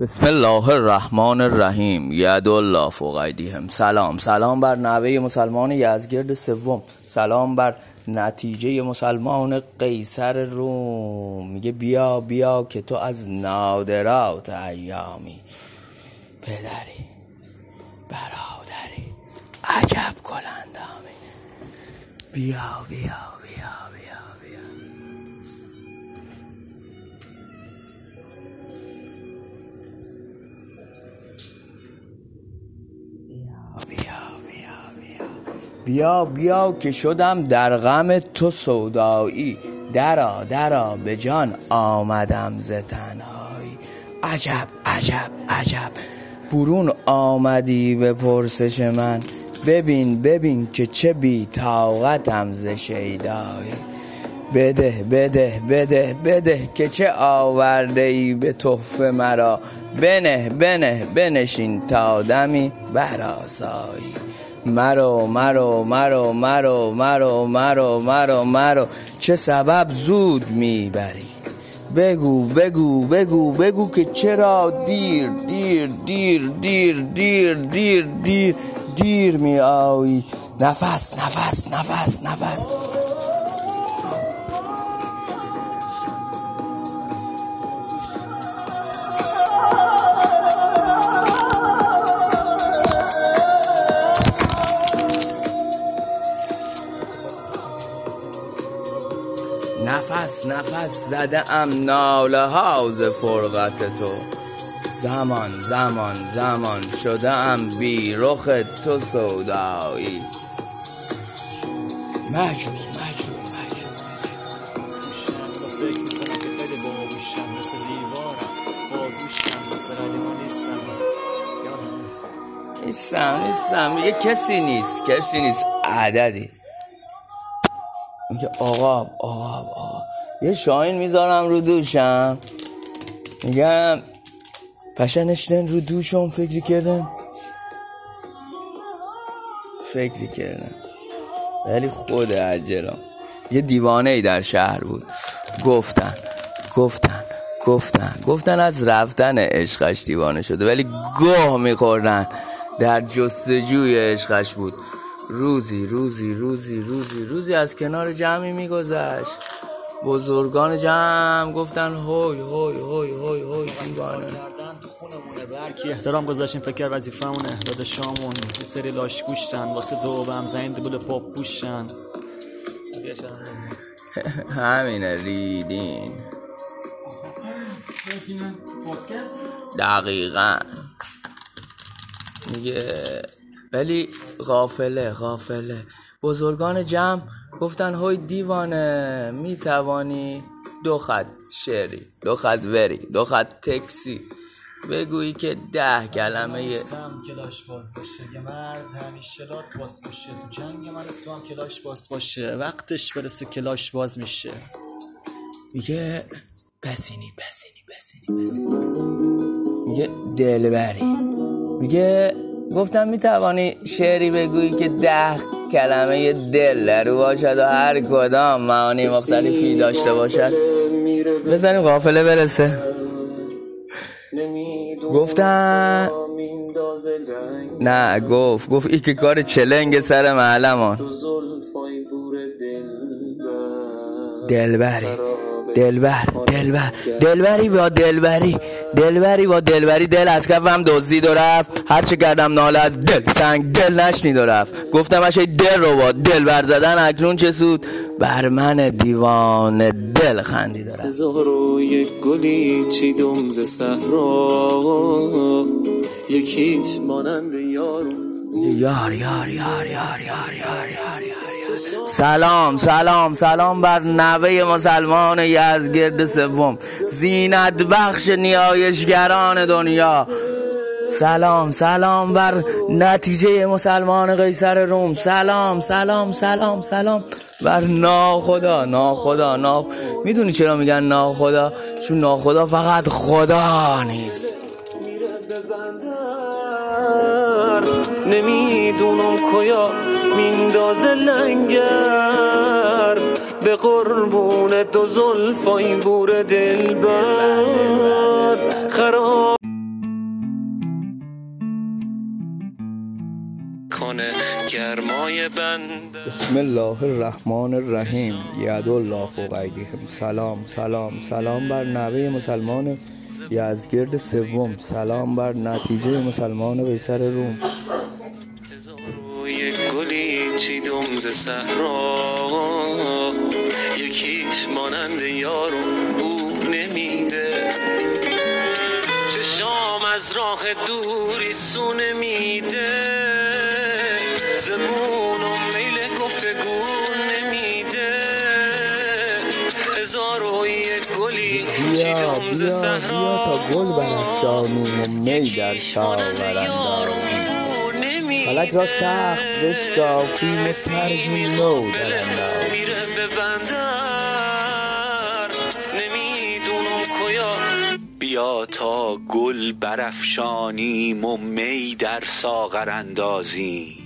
بسم الله الرحمن الرحیم. ید الله فوق ایدیهم سلام. سلام بر نوه مسلمان یزگرد سوم. سلام بر نتیجه مسلمان قیصر روم. میگه بیا بیا که تو از نادرات ایامی. پدری برادری عجب کلندامی بیا بیا بیا. بیا که شدم در غم تو سودایی. درا درا به جان آمدم ز تنهایی. عجب عجب عجب. برون آمدی به پرسش من. ببین ببین که چه بی طاقتم ز شیدایی. بده بده بده بده که چه آورده ای به تحفه مرا. بنه بنه بنشین تا دمی براسایی مرو مرو مرو مرو مرو مرو مرو مرو. چه سبب زود می‌بری؟ بگو بگو بگو بگو که چرا دیر دیر دیر دیر دیر دیر دیر دیر می آیی نفس نفس نفس نفس. نفس زده ام ناله ها ز فرقت تو. زمان زمان زمان شده ام بی رخ تو سودایی. مجور مجور نیستم نیستم. یه کسی نیست کسی نیست. عددی. میگه آقا آقا آقا. یه شاین می‌ذارم رو دوشم. میگم پشنشتن رو دوشم فکری کردن. فکری کردن. ولی خود عجلم. یه دیوانه ای در شهر بود. گفتن گفتن گفتن. گفتن از رفتن عشقش دیوانه شده. ولی گوه میخوردن. در جستجوی عشقش بود. روزی روزی روزی روزی روزی از کنار جمعی میگذشت. بزرگان جمع گفتن هوی هوی هوی هوی هوی دیوانه برکی احترام گذاشتیم؟ فکر وظیفمونه داده شامون یه سری لاش گوشتن واسه دو بم زین دبل پاپ پوشن. همینه ریدین. دقیقا. میگه ولی غافله غافله. بزرگان جمع گفتن های دیوانه می‌توانی دو خط شعری دو خط وری دو خط تکسی. بگویی که ده کلمه یه کلاش باز باشه. یه مرد همیشه لات باز باشه. تو جنگ من تو هم کلاش باز باشه. وقتش برسه کلاش باز میشه. میگه بسینی بسینی بسینی بسینی میگه دلبری. میگه گفتم می‌توانی شعری بگویی که ده کلمه دل در باشد و هر کدام معانی مختلفی داشته باشد. بزنیم قافله برسه. گفتن نه گفت گفت ای که کار چلنگ سر معلمان. دلبری دلبر دلبر. دلبری با دلبری دلبری با دلبری. دل از کفم دزدی و رفت. هرچه کردم ناله از دل سنگ دل نشنی و رفت. گفتم اش دل رو با دلبر زدن اکنون چه سود؟ بر من دیوان دل خندی دارم رفت. و یک گلی چیدم ز صحرا. یکیش مانند یارو یار یار یار یار یار یار یار. سلام سلام سلام بر نوه مسلمان یزگرد سوم. زینت بخش نیایشگران دنیا. سلام سلام بر نتیجه مسلمان قیصر روم. سلام سلام سلام سلام بر ناخدا ناخدا نا می‌دونی چرا میگن ناخدا؟ چون ناخدا فقط خدا نیست. نمی‌دونم کیا میندازه لنگر. به قربون دو زلفای بور دل بر خراب گرمای بسم الله الرحمن الرحیم. یاد الله و ایدیهم سلام سلام سلام بر نوه مسلمان. یزگرد سوم. سلام بر نتیجه مسلمان ویسر روم. هزار و یک گلی چیدم ز صحرا. یکیش مانند یارم بو نمیده. چشام از راه دوری سو نمیده. زبون و میل گفتگو نمیده. هزار و یک گلی چیدم ز صحرا. بیا تا گل و می در فلک را سخت بشکافیم و طرحی نو در اندازیم میره به بندر. نمی‌دونم کجا. بیا تا گل برافشانیم و می در ساغر اندازیم.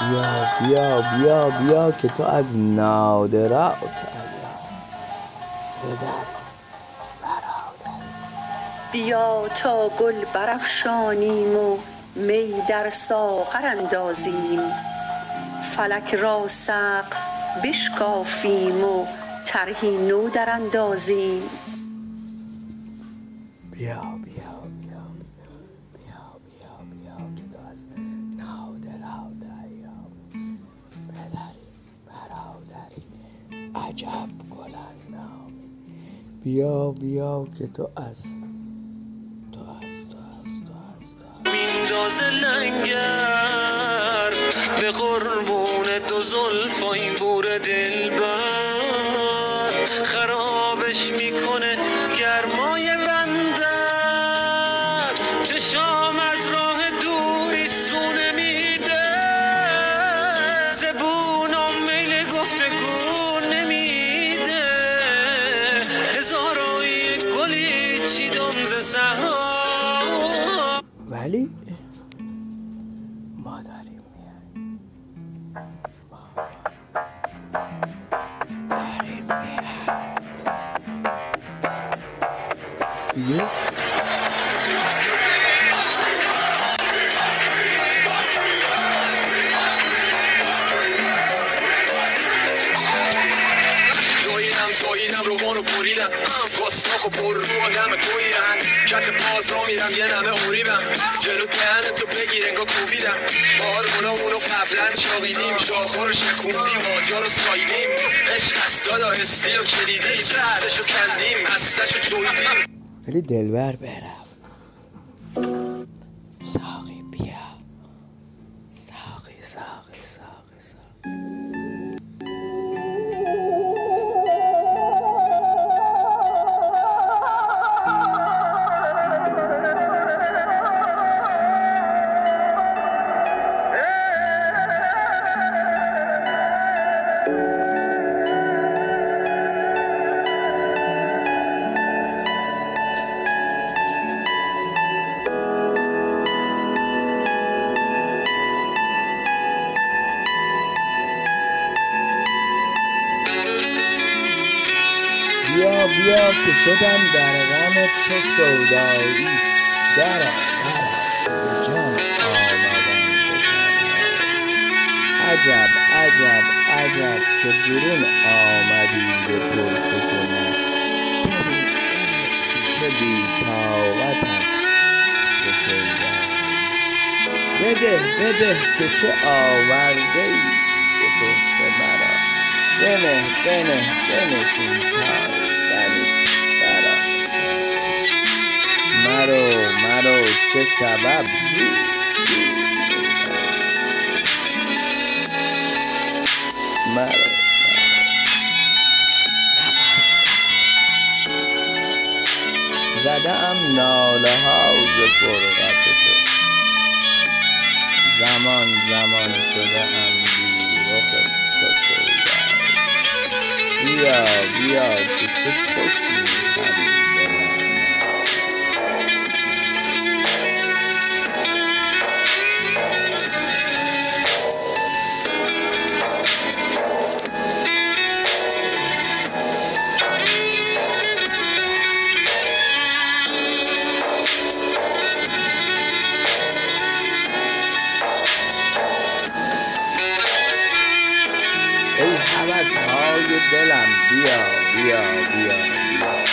بیا بیا بیا بیا که تو از نادرات پدر بیا تا گل برافشانیم و می در ساغر اندازیم. فلک را سقف بشکافیم و طرحی نو در اندازیم. بیا بیا عجب نامی بیا بیا که تو از تو از میندازه لنگر. به قربون دو زلفای بور دلبر. خرابش می‌کنه گرمای بندر. چشام از راه دوری سونه میده. زبونم میل گفتگو نمیده. هزار و یک گلی چیدم ز صحرا. Mother Mary, Mama, Daddy Mary. میایم دیگه جویدم تویدم روانو بریدم گستاخ و پر رو آدم تویدم کت پازا میرم یه نمه اوریبم. جلو دهن تو بگیر انگا کوبیدم. بارمونا اونو قبلا چاقیدیم شاخا رو شکوندیم آجا رو سایدیم عشق هست دادا استیل و کلیدیم. حسشو کندیم هستشو چویدیم ولی دلبر برم که شدم در غم تو سودایی. درا درا به جان آمدم ز تنهایی عجب عجب عجب که برون آمدی به پرسش من. ببین ببین که چه بی طاقتم ز شیدایی بده بده که چه آورده ای به تحفه مرا. بنه بنه بنشین تا چه سبب؟ مرو زده ام ناله ها ز فرقت تو. زمان زمان شده ام رخ تو سودایی بیا بیا که چه خوش می‌خری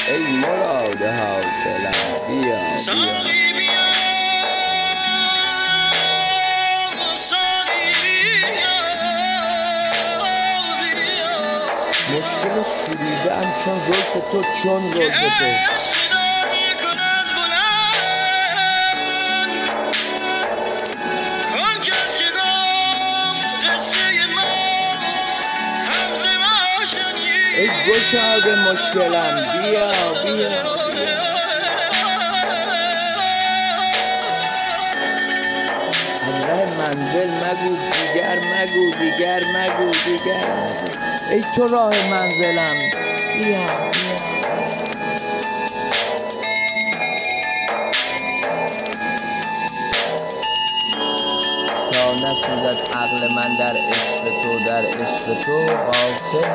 ای مراد حاصلم بیا بیا. مشکل شوریدن چون زلف تو چون زلف تو. ای گشاد مشکلم بیا بیا. بیا از ره منزل مگو دیگر مگو دیگر مگو دیگر ای تو راه منزلم بیا بیا. تا نسوزد عقل من در عشق تو در عشق تو غافل